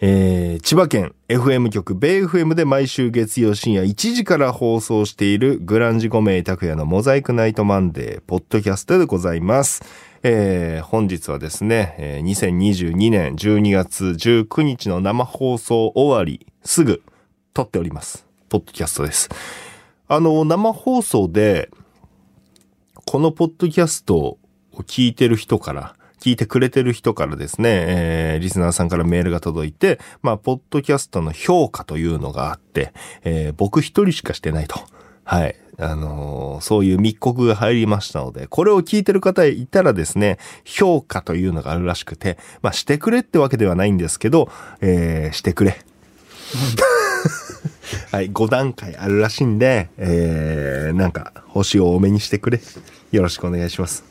えー、千葉県 FM 局米 FM で毎週月曜深夜1時から放送しているグランジ5名拓也のモザイクナイトマンデーポッドキャストでございます。えー、本日はですね、えー2022年12月19日の生放送終わりすぐ撮っております。ポッドキャストです。あの、生放送で、このポッドキャストを聞いてる人から、聞いてくれてる人からですね、えーリスナーさんからメールが届いて、まあ、ポッドキャストの評価というのがあって、えー僕一人しかしてないと。はい。あのーそういう密告が入りましたので、これを聞いてる方いたらですね、評価というのがあるらしくて、まあ、してくれってわけではないんですけど、えーしてくれ。はい、5段階あるらしいんで、えー、なんか、星を多めにしてくれ。よろしくお願いします。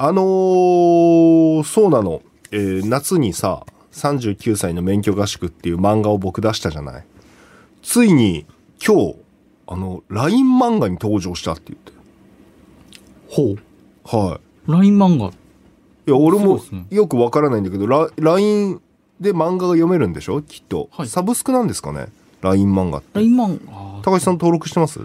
あのーそうなの。えー夏にさ、39歳の免許合宿っていう漫画を僕出したじゃない。ついに、今日、あの、LINE 漫画に登場したって言って。ほう。はい。LINE 漫画。いや、俺もよくわからないんだけど、ラ LINE で漫画が読めるんでしょ？きっと、はいサブスクなんですかね ?LINE 漫画って。LINE 漫画。高橋さん登録してます？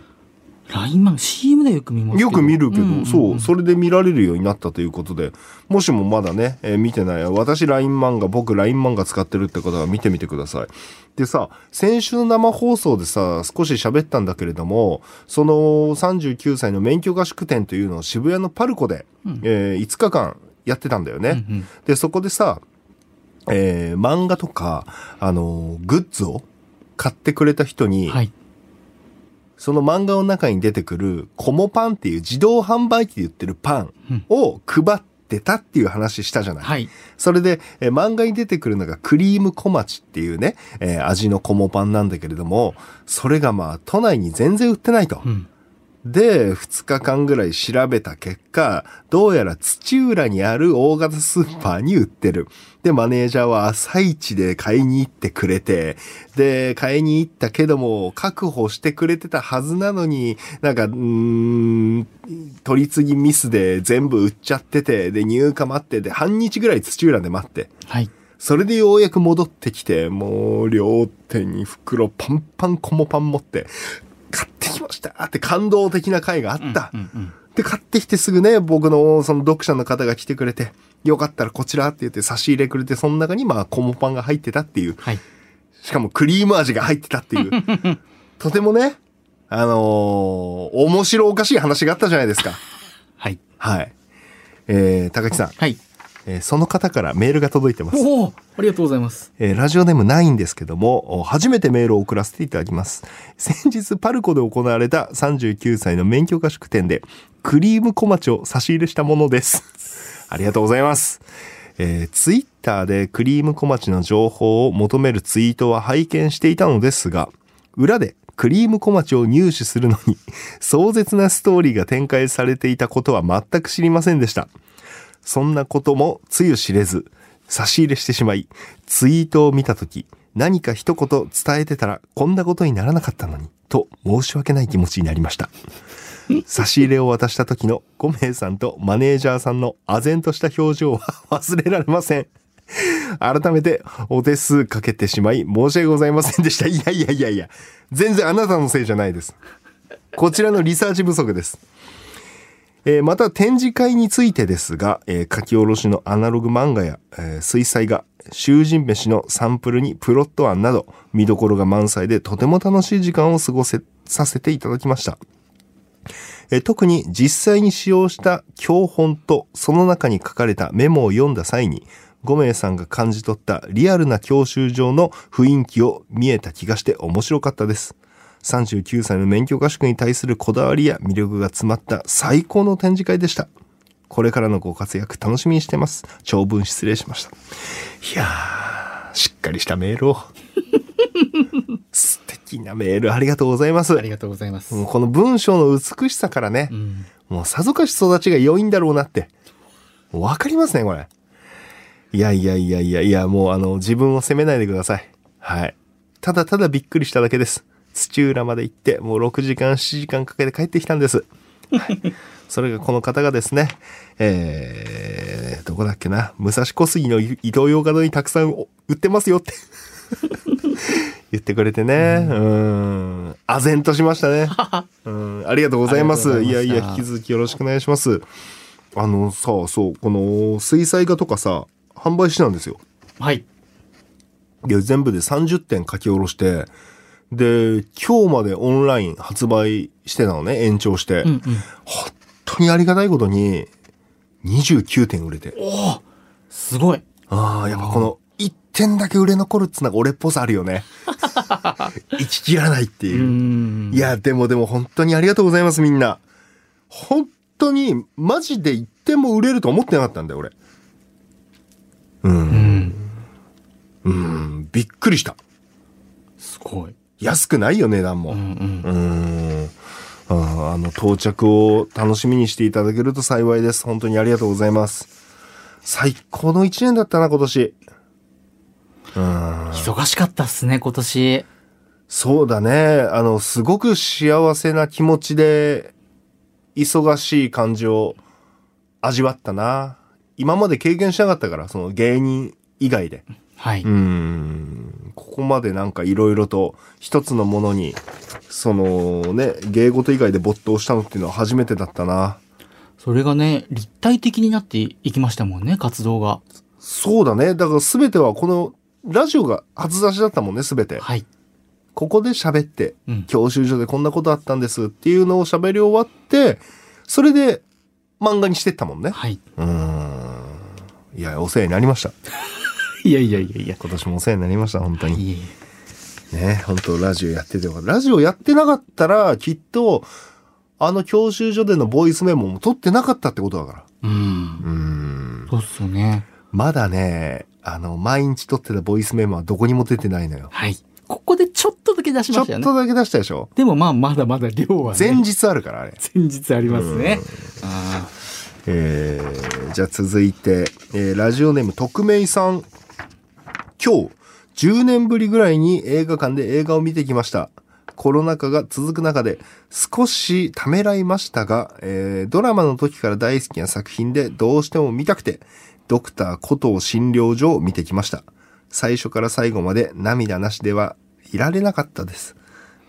LINE 漫画。CM でよく見ますよく見るけど、んんんそう、それで見られるようになったということで、もしもまだね、えー見てない、私 LINE 漫画、僕 LINE 漫画使ってるって方は見てみてください。でさ、先週の生放送でさ、少し喋ったんだけれども、その39歳の免許合宿展というのを渋谷のパルコで、うんえー5日間やってたんだよね。うんうんで、そこでさ、えー漫画とか、あのーグッズを買ってくれた人に、はい。その漫画の中に出てくるコモパンっていう自動販売機で売ってるパンを配ってたっていう話したじゃない。はい。それで、えー漫画に出てくるのがクリーム小町っていうね、えー味のコモパンなんだけれども、それがまあ都内に全然売ってないと。うん。で、2日間ぐらい調べた結果、どうやら土浦にある大型スーパーに売ってる。で、マネージャーは朝一で買いに行ってくれて、で、買いに行ったけども、確保してくれてたはずなのに、なんか、うーん、取り次ぎミスで全部売っちゃってて、で、入荷待って、で、半日ぐらい土浦で待って、はい。それでようやく戻ってきて、もう、両手に袋パンパンコモパン持って、買ってきましたって感動的な回があった。うんうん。で、買ってきてすぐね、僕のその読者の方が来てくれて、よかったらこちらって言って差し入れくれて、その中にまあ、コモパンが入ってたっていう、はい。しかもクリーム味が入ってたっていう、とてもね、あのー面白おかしい話があったじゃないですか。はい。はい。えー、高木さん、はい。えーその方からメールが届いてます。おおありがとうございます。えーラジオネームないんですけども、お初めてメールを送らせていただきます。先日パルコで行われた39歳の免許合宿展で、クリーム小町を差し入れしたものです。ありがとうございます。えー、ツイッターでクリーム小町の情報を求めるツイートは拝見していたのですが、裏でクリーム小町を入手するのに 壮絶なストーリーが展開されていたことは全く知りませんでした。そんなこともつゆ知れず、差し入れしてしまい、ツイートを見たとき、何か一言伝えてたらこんなことにならなかったのに、と申し訳ない気持ちになりました。差し入れを渡した時の5名さんとマネージャーさんの唖然とした表情は忘れられません。改めてお手数かけてしまい申し訳ございませんでした。いやいやいやいや、全然あなたのせいじゃないです。こちらのリサーチ不足です。えーまた展示会についてですが、えー書き下ろしのアナログ漫画や、えー水彩画、囚人飯のサンプルにプロット案など、見どころが満載でとても楽しい時間を過ごせ、させていただきました。特に実際に使用した教本とその中に書かれたメモを読んだ際に、5名さんが感じ取ったリアルな教習上の雰囲気を見えた気がして面白かったです。39歳の免許合宿に対するこだわりや魅力が詰まった最高の展示会でした。これからのご活躍楽しみにしてます。長文失礼しました。いやー、しっかりしたメールを。素敵なメールありがとうございますあ。りがとうございます。もうこの文章の美しさからねう、ん。もうさぞかし育ちが良いんだろうなって。わかりますね、これ。いやいやいやいやいや、もうあの、自分を責めないでください。はい。ただただびっくりしただけです。土浦まで行って、もう6時間、7時間かけて帰ってきたんです。はい。それがこの方がですね、えー、どこだっけな、武蔵小杉の伊東洋華堂にたくさん売ってますよって。言ってくれてね。うん。唖然としましたね。うん。ありがとうございます。いまいやいや、引き続きよろしくお願いします。あのさ、そう、この水彩画とかさ、販売してたんですよ。はい。いや、全部で30点書き下ろして、で、今日までオンライン発売してたのね、延長して。うんうん。本当にありがたいことに、29点売れて。おおすごい。ああ、やっぱこの、1点だけ売れ残るっつうのが俺っぽさあるよね。生き切らないってういう。ん。い、や、でもでも本当にありがとうございます、みんな。本当に、マジで1点も売れると思ってなかったんだよ、俺。う。うんん。うん、びっくりした。すごい。安くないよ、値段も。うんうん。うーん。あーあの、到着を楽しみにしていただけると幸いです。本当にありがとうございます。最高の一年だったな、今年。うん。忙しかったっすね、今年。そうだね。あの、すごく幸せな気持ちで、忙しい感じを味わったな。今まで経験しなかったから、その芸人以外で。はい。うーんここまでなんかいろいろと一つのものに、そのね、芸事以外で没頭したのっていうのは初めてだったな。それがね、立体的になっていきましたもんね、活動が。そうだね。だから全てはこのラジオが初出しだったもんね、全て。はい。ここで喋って、うん。教習所でこんなことあったんですっていうのを喋り終わって、それで漫画にしてったもんね。はい。うーん。いや、お世話になりました。いやいやいやいや。今年もお世話になりました、本当に。いえいえね、本当ラジオやってて。ラジオやってなかったら、きっと、あの教習所でのボイスメモも取ってなかったってことだから。うん。うーん。そうっすよね。まだね、あの、毎日取ってたボイスメモはどこにも出てないのよ。はい。ここでちょっとだけ出しちょっましたよね。とだけ出したでしょ？でもまあ、まだまだ量はね。前日あるから、あれ。前日ありますね。あえー、じゃあ続いて、えーラジオネーム匿名さん。今日、10年ぶりぐらいに映画館で映画を見てきました。コロナ禍が続く中で少しためらいましたが、えードラマの時から大好きな作品でどうしても見たくて、ドクターコトー診療所を見てきました。最初から最後まで涙なしではいられなかったです。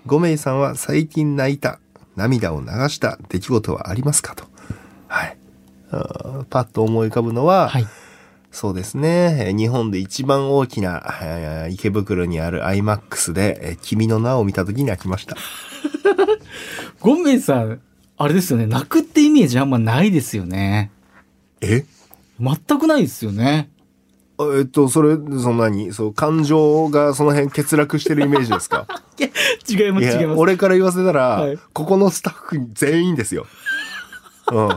5名さんは最近泣いた、涙を流した出来事はありますかと。はい。パッと思い浮かぶのは、ーはい。そうですね。えー日本で一番大きな、えー池袋にある IMAX で、えー君の名を見た時に泣きました。ゴンメイさん、あれですよね。泣くってイメージあんまないですよね。え？全くないですよね。あえっと、それ、そんなに、そう、感情がその辺欠落してるイメージですか？違いまいす、違いや、ます。俺から言わせたら、はいここのスタッフ全員ですよ。うん。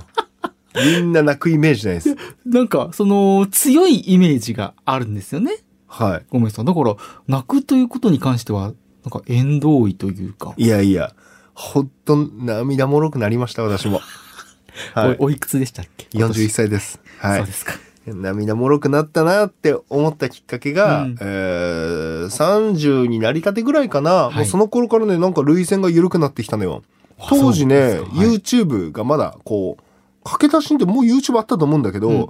みんな泣くイメージないです。なんか、その、強いイメージがあるんですよね。はゴンメイさん。だから、泣くということに関しては、なんか縁遠いというか。い。いやいや、ほんと涙もろくなりました、私も。はい。おおいくつでしたっけ？41歳です。はいそうで。すか。涙もろくなったなって思ったきっかけが、うんえー、30になりたてぐらいかな、いもうその頃からね、なんか涙腺が緩くなってきたのよ。あ当時ね、はい YouTube がまだこう、駆け出しんってもう YouTube あったと思うんだけど、うんうん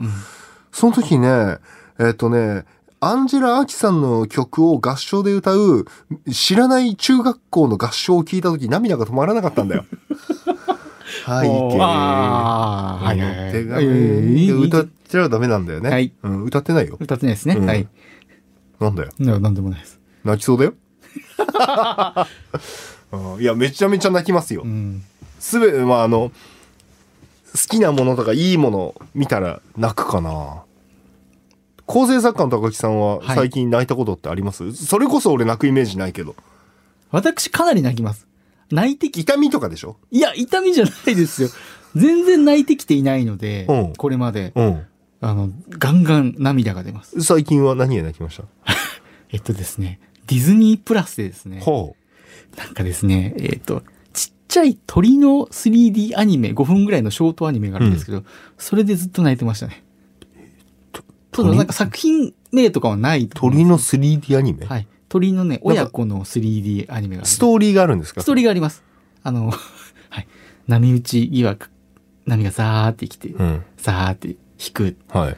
その時ね、えっ、とね、アンジェラ・アキさんの曲を合唱で歌う、知らない中学校の合唱を聞いた時涙が止まらなかったんだよ。はい、けああ、はいはいはい。手はいはいはい紙で歌っちゃダメなんだよね。はいうん、歌ってないよ。歌ってないですね。うんはい。なんだよ。いやなんでもないです。泣きそうだよ。うんいや、めちゃめちゃ泣きますよう。ん。すべて、まあ、あの、好きなものとかいいもの見たら泣くかな。構成作家の高木さんははい最近泣いたことってあります、それこそ俺泣くイメージないけど。私かなり泣きます。泣いてき、痛みとかでしょ？いや、痛みじゃないですよ。全然泣いてきていないので、うん。これまで、うん。あの、ガンガン涙が出ます。最近は何で泣きました？えっとですね、ディズニープラスでですね、ほなんかですね、えっと、ちっちゃい鳥の 3D アニメ、5分ぐらいのショートアニメがあるんですけど、それでずっと泣いてましたね。ただなんか作品名とかはない鳥の 3D アニメ、はい。鳥のね、親子の 3D アニメがストーリーがあるんですか？ストーリーがあります。あの、はい。波打ち際、波がザーってきて、うん。ザーって引く。はい。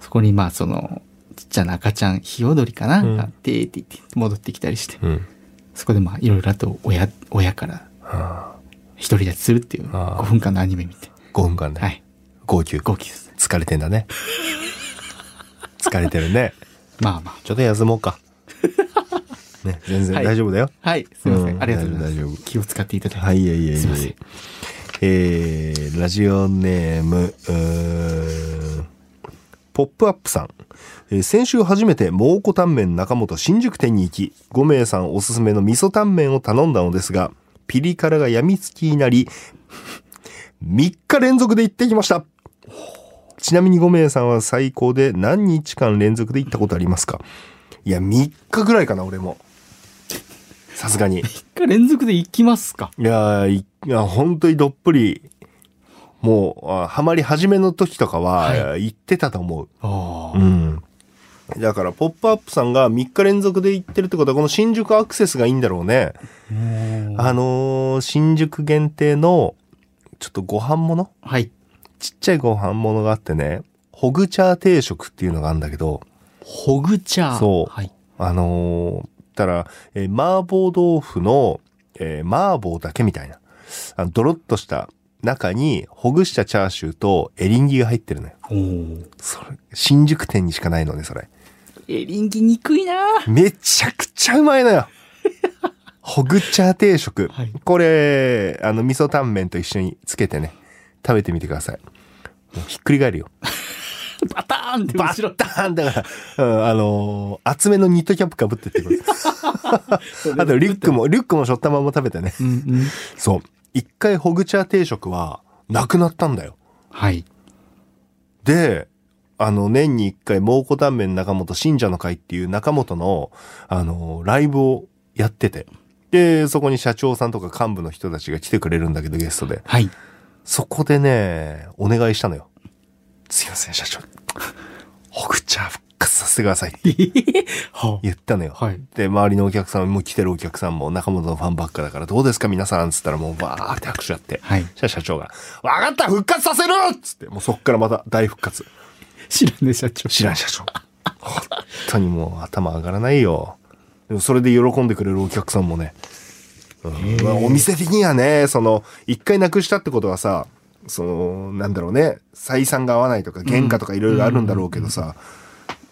そこにまあその、ちっちゃな赤ちゃん、ヒヨドリかな、うんがって言って戻ってきたりして、うん。そこでまあいろいろと親、親からはあ、独り立ちするっていうあー5分間のアニメ見て、5分間で。はい。号泣。号泣です。疲れてんだね。疲れてるね。まあまちょっと休もうか。ね、全然はい大丈夫だよ。あ。はい。すいません。うんありがとうございます。気を使っていただいて。はい、いえいえいえ。すいませんえー、ラジオネーム、うーんポップアップさん。えー先週初めて蒙古タンメン中本新宿店に行き、5名さんおすすめの味噌タンメンを頼んだのですが、ピリ辛が病みつきになり、3日連続で行ってきました。ちなみに5名さんは最高で何日間連続で行ったことありますか？いや、3日ぐらいかな、俺も。さすがに。3日連続で行きますか？いやーいいや、本当にどっぷり、もう、あハマり始めの時とかは、は行ってたと思う。ああ。うん。だから、ポップアップさんが3日連続で行ってるってことは、この新宿アクセスがいいんだろうね。あのー新宿限定の、ちょっとご飯物？はい。ちっちゃいご飯物があってね、ホグチャー定食っていうのがあるんだけど、ホグチャー。そうはい。あのーたら、えー麻婆豆腐の、えー麻婆だけみたいな。あの、ドロッとした中に、ほぐしたチャーシューとエリンギが入ってるのよ。それ、新宿店にしかないのね、それ。エリンギ憎いなめちゃくちゃうまいのよ。ほぐチャー定食。はいこれ、あの、味噌タンメンと一緒につけてね、食べてみてください。もうひっくり返るよ。バターンってバ後ろッ。ターンだから、うん、あのー厚めのニットキャップかぶってって。あと、リュックも、リュックもしょったまま食べてね。うんうん。そう。一回ホグチャー定食は、なくなったんだよ。はい。で、あの、年に一回、蒙古タンメン中本信者の会っていう中本の、あの、ライブをやってて。で、そこに社長さんとか幹部の人たちが来てくれるんだけど、ゲストで。はい。そこでね、お願いしたのよ。すいません、社長。ホグチャー復活させてください 言ったのよ。はい。で、周りのお客さんも来てるお客さんも中本のファンばっかだから、どうですか？皆さんつったらもうバーって拍手あって。はい。社長が、わかった復活させるっつって、もうそっからまた大復活。知らんね、社長。知らん社長。本当にもう頭上がらないよ。でもそれで喜んでくれるお客さんもね。うんまあお店的にはね、その、一回なくしたってことはさ、その、なんだろうね、採算が合わないとか、原価とかいろいろあるんだろうけどさ、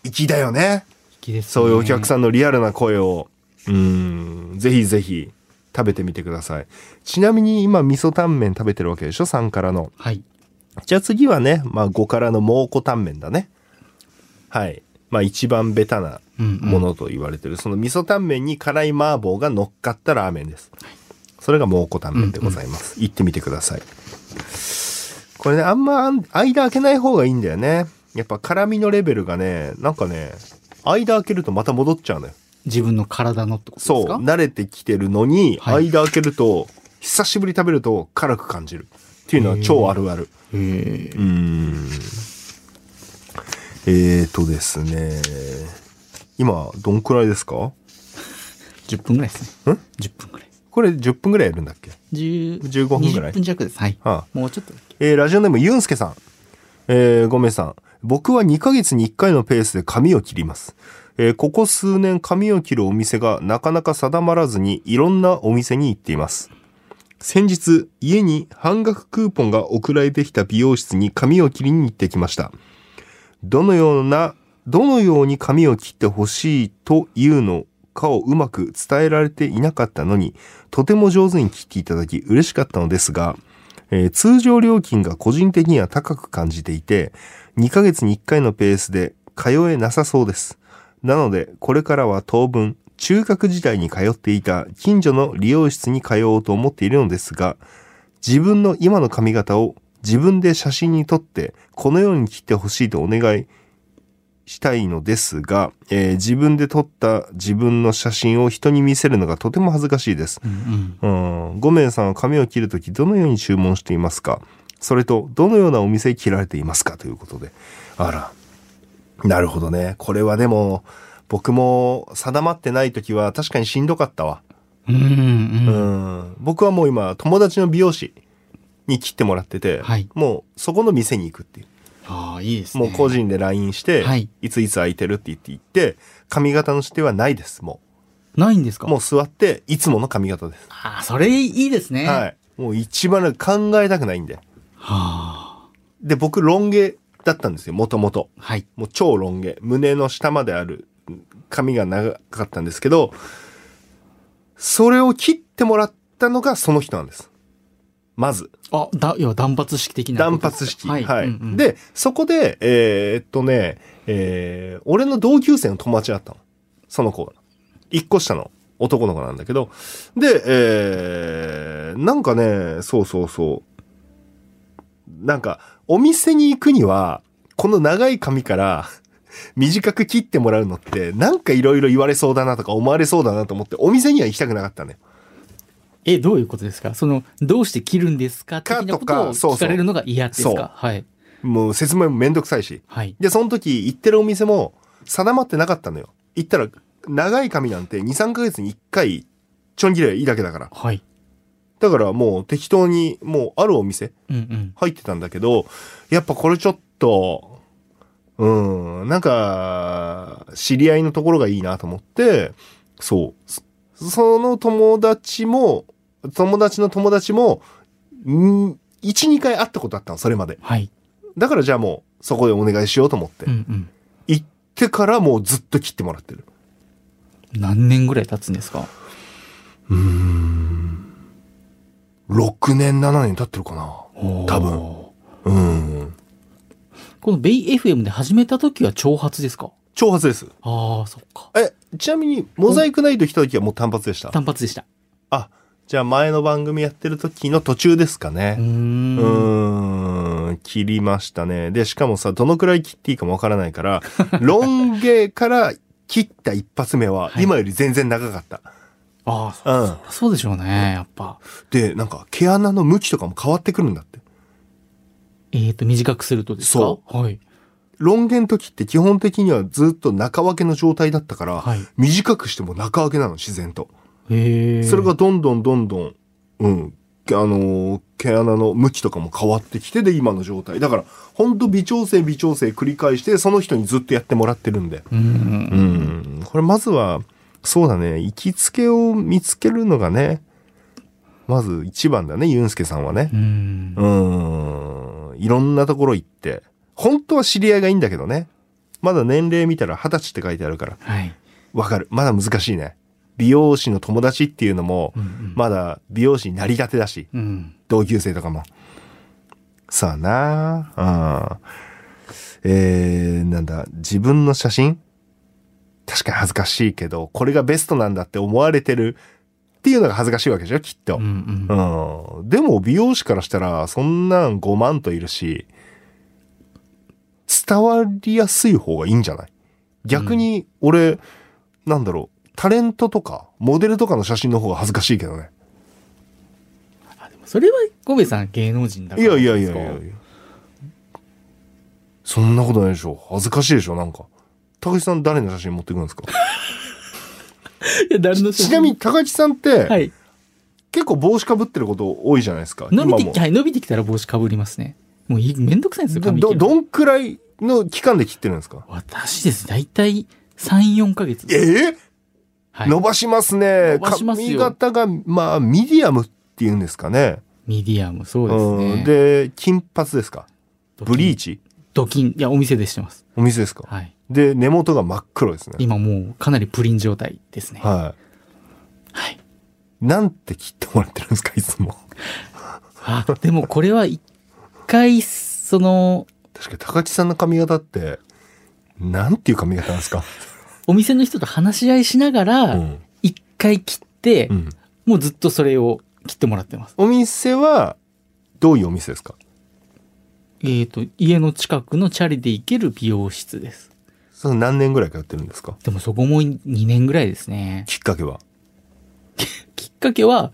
粋だよね。ねそういうお客さんのリアルな声を、うん、ぜひぜひ食べてみてください。ちなみに今味噌タンメン食べてるわけでしょ ?3 からの。はい。じゃあ次はね、まあ5からの蒙古タンメンだね。はい。まあ一番ベタなうんうんものと言われてる、その味噌タンメンに辛い麻婆が乗っかったラーメンです。それが蒙古タンメンでございます。行ってみてください。これね、あんま間開けない方がいいんだよね。やっぱ辛みのレベルがね、なんかね、間開けるとまた戻っちゃうのよ。自分の体のってことそう、ですか？慣れてきてるのに、はい間開けると、久しぶり食べると辛く感じる。っていうのは超あるある。へえうーん。えーとですね。今、どんくらいですか？10分ぐらいですね。ん ?10 分ぐらい。これ10分ぐらいやるんだっけ？10 15分ぐらい？20分弱です。はい。はあもうちょっとだけ。えーラジオネームユンスケさん。えー、ごめんさん。僕は2ヶ月に1回のペースで髪を切ります。えーここ数年髪を切るお店がなかなか定まらずにいろんなお店に行っています。先日、家に半額クーポンが送られてきた美容室に髪を切りに行ってきました。どのような、どのように髪を切ってほしいというのかをうまく伝えられていなかったのに、とても上手に切っていただき嬉しかったのですが、えー通常料金が個人的には高く感じていて、2ヶ月に1回のペースで通えなさそうです。なので、これからは当分、中学時代に通っていた近所の理容室に通おうと思っているのですが、自分の今の髪型を自分で写真に撮って、このように切ってほしいとお願いしたいのですが、えー自分で撮った自分の写真を人に見せるのがとても恥ずかしいです。うんうん。うん。5名さんは髪を切るときどのように注文していますか？それと、どのようなお店に切られていますか？ということで。あら。なるほどね。これはでも、僕も定まってないときは確かにしんどかったわ。うんうんううん。ん。僕はもう今、友達の美容師に切ってもらってて、はいもうそこの店に行くっていう。ああ、いいですね。もう個人で LINE して、はいいついつ空いてるって言って言って、髪型の指定はないです、もないんですか？う。もう座って、いつもの髪型です。ああ、それいいですね。。はいい。もう一番考えたくないんで。はあ。で、僕、ロン毛だったんですよ、もともと。はい。もう超ロン毛。胸の下まである髪が長かったんですけど、それを切ってもらったのがその人なんです。まず。あ、だ、要は断髪式的な断。髪式。はい。うんうん、で、そこで、えーっとね、えー俺の同級生の友達だったの。その子が。一個下の男の子なんだけど。で、えー、なんかね、そうそうそう。なんか、お店に行くには、この長い髪から短く切ってもらうのって、なんかいろいろ言われそうだなとか思われそうだなと思って、お店には行きたくなかったんだよ。え、どういうことですか？その、どうして切るんですか？か的なことを聞かれるのが嫌ですか？そうはい。もう説明もめんどくさいし。はい。で、その時行ってるお店も定まってなかったのよ。行ったら、長い髪なんて2、3ヶ月に1回、ちょん切ればいいだけだから。はい。だからもう適当に、もうあるお店うんうん。入ってたんだけど、やっぱこれちょっと、うん、なんか、知り合いのところがいいなと思って、そう。そその友達も、友達の友達も、ん1、2回会ったことあったの、それまで。はい。だからじゃあもう、そこでお願いしようと思ってうん。うん。行ってからもうずっと切ってもらってる。何年ぐらい経つんですか？うーん。6年、7年経ってるかな。多分うん。このベイ FM で始めた時は長髪ですか？長髪です。ああ、そっか。え、ちなみに、モザイクナイト来た時はもう単発でした？単発でした。あ、じゃあ前の番組やってる時の途中ですかうー。ね。うんーん。切りましたね。で、しかもさ、どのくらい切っていいかもわからないから、ロン毛から切った一発目は、はい今より全然長かった。ああ、うん。そうでしょうね、やっぱ。で、なんか、毛穴の向きとかも変わってくるんだって。えっ、と、短くするとですか？そはい。ロン毛の時って基本的にはずっと中分けの状態だったから、はい短くしても中分けなの、自然と。それがどんどんどんどん、うん、あのー毛穴の向きとかも変わってきてで、今の状態。だから、ほんと微調整微調整繰り返して、その人にずっとやってもらってるんで。うん。うん。これまずは、そうだね、行きつけを見つけるのがね、まず一番だね、ユンスケさんはねう。ん。うん。いろんなところ行って。本当は知り合いがいいんだけどね。まだ年齢見たら二十歳って書いてあるから。はい。わかる。まだ難しいね。美容師の友達っていうのも、うんうんまだ美容師になりたてだし、うん。同級生とかも。さあなあ。うん。えー、なんだ、自分の写真？確かに恥ずかしいけど、これがベストなんだって思われてるっていうのが恥ずかしいわけでしょ、きっと。うんうん。うん。でも美容師からしたら、そんなん5万といるし、伝わりやすい方がいいんじゃない？逆に、俺、なんだろう、タレントとか、モデルとかの写真の方が恥ずかしいけどね。あでもそれは、ゴベさん芸能人だからいやいやいやいやいや。そんなことないでしょ。恥ずかしいでしょ、なんか。高橋さん誰の写真持ってくるんですか？いや、誰のちなみに高橋さんって、はい。結構帽子かぶってること多いじゃないですか。伸びてき、はい、伸びてきたら帽子かぶりますね。もうめんどくさいんですよ、ど、るどんくらいの期間で切ってるんですか？私です。だいたい3、4ヶ月。ええはい。伸ばしますね。ますよ髪型が、まあ、ミディアムっていうんですかね。ミディアム、そうですうんね。で、金髪ですか？ブリーチ？ドキン、いや、お店でしてます。お店ですか？はい。で、根元が真っ黒ですね。今もうかなりプリン状態ですね。ははい。い。なんて切ってもらってるんですか、いつも。あ、でもこれは一回、その、確かに高知さんの髪型って、なんていう髪型なんですか？お店の人と話し合いしながうら、ん。一回切って、うん。もうずっとそれを切ってもらってます。お店は、どういうお店ですか？えっ、と、家の近くのチャリで行ける美容室です。その何年ぐらい通ってるんですか？でもそこも2年ぐらいですね。きっかけは？きっかけは、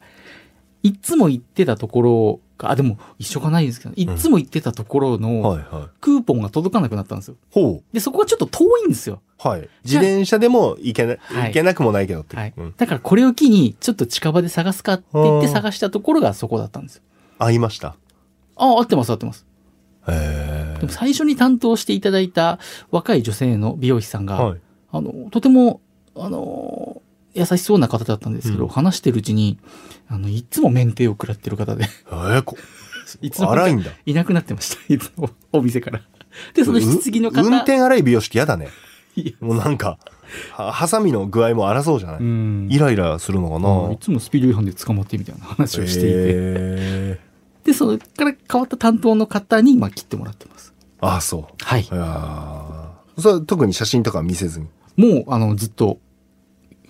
いつも行ってたところが、あ、でも一緒かないんですけど、いつも行ってたところの。クーポンが届かなくなったんですよ。ほで、そこがちょっと遠いんですよ。う。はい。自転車でも行けな、はい行けなくもないけどって。はいうん。。だからこれを機に、ちょっと近場で探すかって言って探したところがそこだったんですよ。会いました。あ、合ってます合ってます。へえ。でも最初に担当していただいた若い女性の美容師さんが、はい。あの、とても、あの、優しそうな方だったんですけど、うん話してるうちに、あの、いつも免停を食らってる方で、えー、こいつの間荒いんだ。いなくなってました。いつもお店から。で、その引き継ぎの方。う運転荒い美容師って嫌だね。いやもうなんか、はハサミの具合も荒そうじゃない、うん。イライラするのかな、いつもスピード違反で捕まってみたいな話をしていて。へで、それから変わった担当の方に、まあ、切ってもらってます。ーあ、そう。はいい。やーそれは特に写真とかは見せずに？もう、あの、ずっと、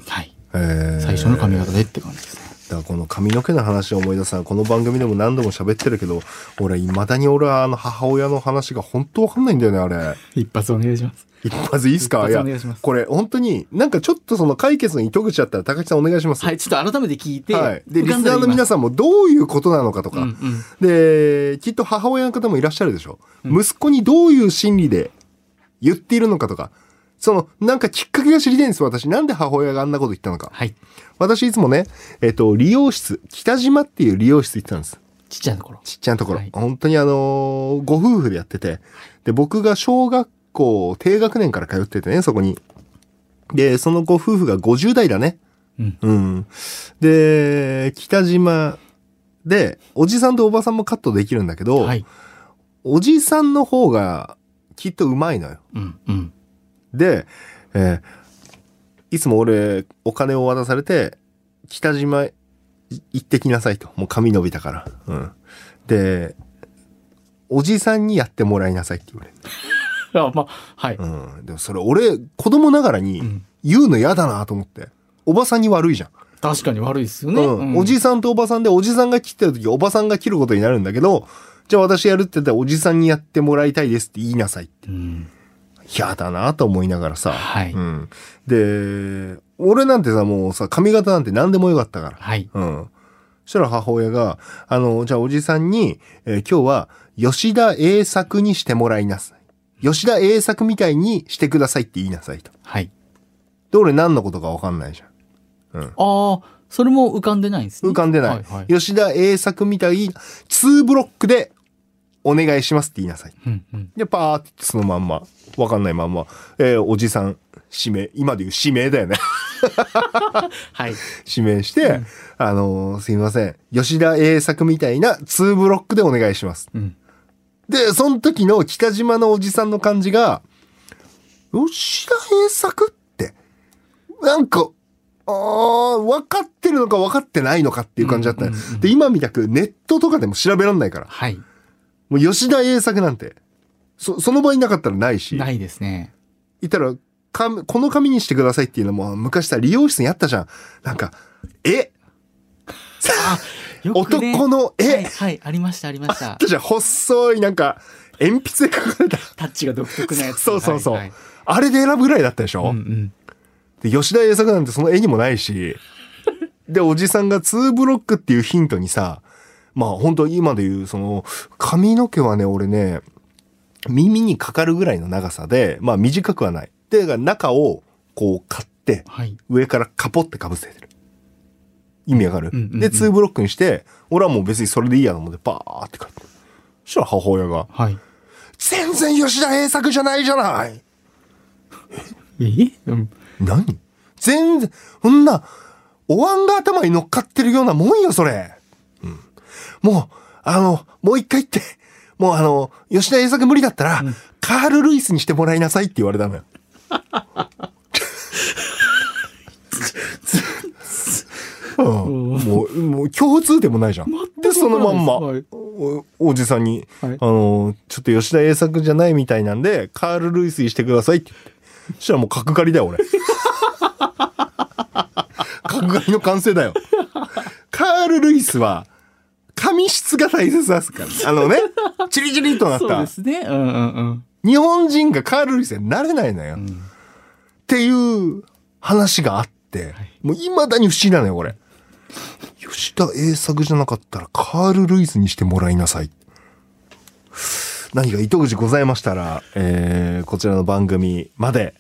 はい。へー。最初の髪型でって感じですね。だからこの髪の毛の話を思い出すのはこの番組でも何度も喋ってるけど俺いまだに俺はあの母親の話が本当わかんないんだよねあれ。一発お願いします。一発いいっすか？一いやこれ本当になんかちょっとその解決の糸口あったら高木さんお願いします。はい、ちょっと改めて聞いて、はい。でリスナーの皆さんもどういうことなのかとか、うんうん。できっと母親の方もいらっしゃるでしょ、息子にどういう心理で言っているのかとかそのなんかきっかけが知りたいんです私なんで母親があんなこと言ったのかはい。私いつもねえっと理容室北島っていう理容室行ってたんですちっちゃいところ。ちっちゃなところ、はい本当にあのーご夫婦でやってて、で、僕が小学校低学年から通っててね、そこに。で、そのご夫婦が50代だね。うん。うん。で、北島で、おじさんとおばさんもカットできるんだけど、はい。おじさんの方がきっとうまいのよ。うんうん。で、えーいつも俺、お金を渡されて、北島い行ってきなさいと。もう髪伸びたから。うん。で、おじさんにやってもらいなさいって言われる。あ、まあ、はい。うん。でもそれ俺、子供ながらにうん言うの嫌だなと思って。おばさんに悪いじゃん。確かに悪いですよね。うん。おじさんとおばさんで、おじさんが切ってる時、おばさんが切ることになるんだけど、じゃあ私やるって言ったらおじさんにやってもらいたいですって言いなさいって。うん。嫌だなと思いながらさ。はいうん。で、俺なんてさ、もうさ、髪型なんて何でもよかったから。はい。うん。そしたら母親が、あの、じゃあおじさんに、えー今日は吉田栄作にしてもらいなさい。吉田栄作みたいにしてくださいって言いなさいと。はい。で、俺何のことかわかんないじゃん。ああ、それも浮かんでないんですね。浮かんでない。はい、はい。吉田栄作みたい、2ブロックでお願いしますって言いなさい。うんうん。で、パーってそのまんま、わかんないまんま、えーおじさん、指名、今で言う指名だよね。はい。指名して、あのーすいません。吉田栄作みたいな2ブロックでお願いします。うん。で、その時の北島のおじさんの感じが、吉田栄作って、なんか、あー分かってるのか分かってないのかっていう感じだったね、うんうんうんで、今みたくネットとかでも調べらんないから。はい。もう吉田栄作なんて、そ、その場になかったらないし、ないですね。いたら、かこの紙にしてくださいっていうのも昔さ、理容室にあったじゃん。なんか、え？あ、ね。男の絵、はい、はい、ありました、ありましたあっ。たじゃん細いなんか、鉛筆で書かれた。タッチが独特なやつ。そうそうそう。はいはいあれで選ぶぐらいだったでしょ、うんうん。で、吉田栄作なんてその絵にもないし、で、おじさんが2ブロックっていうヒントにさ、まあ本当今で言う、その、髪の毛はね、俺ね、耳にかかるぐらいの長さで、まあ短くはない。で、中をこう買って、はい。上からカポってかぶせてる。意味わかる、うんうんうんで、2ブロックにして、俺はもう別にそれでいいやと思って、バーって書いて。そしたら母親が、はい。全然吉田栄作じゃないじゃないえ？うん。何？全然、そんな、お椀が頭に乗っかってるようなもんよ、それ。うん。もう、あの、もう一回言って、もうあの、吉田栄作無理だったら、カール・ルイスにしてもらいなさいって言われたのよ。うん、もう、もう共通点もないじゃん。で、そのまんま、はいおおじさんに、はいあの、ちょっと吉田栄作じゃないみたいなんで、カール・ルイスにしてくださいって言って。そしたらもう角刈りだよ、俺。角刈りの完成だよ。カール・ルイスは、髪質が大切ですから。あのね、チリチリとなったそうで。すね。うんうんうん。日本人がカール・ルイスになれないのよ。っていう話があって、もう未だに不思議なのよ、これ。吉田栄作じゃなかったらカール・ルイスにしてもらいなさい。何か糸口ございましたら、えー、こちらの番組まで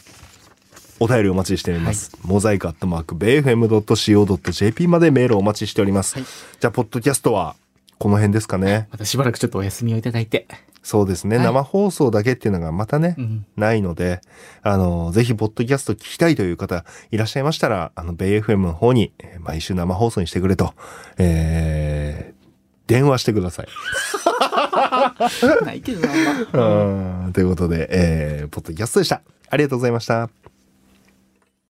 お便りお待ちしております。モザイクアットマーク、ベイフェム .co.jp までメールお待ちしております。はいじゃあ、ポッドキャストはこの辺ですかね。またしばらくちょっとお休みをいただいて。そうですね、はい生放送だけっていうのがまたね、うん。ないので、あの、ぜひ、ポッドキャスト聞きたいという方いらっしゃいましたら、あの、ベイ FM の方に、えー毎週生放送にしてくれと、えー、電話してください。ないけどな、ま うんということで、えー、ポッドキャストでした。ありがとうございました。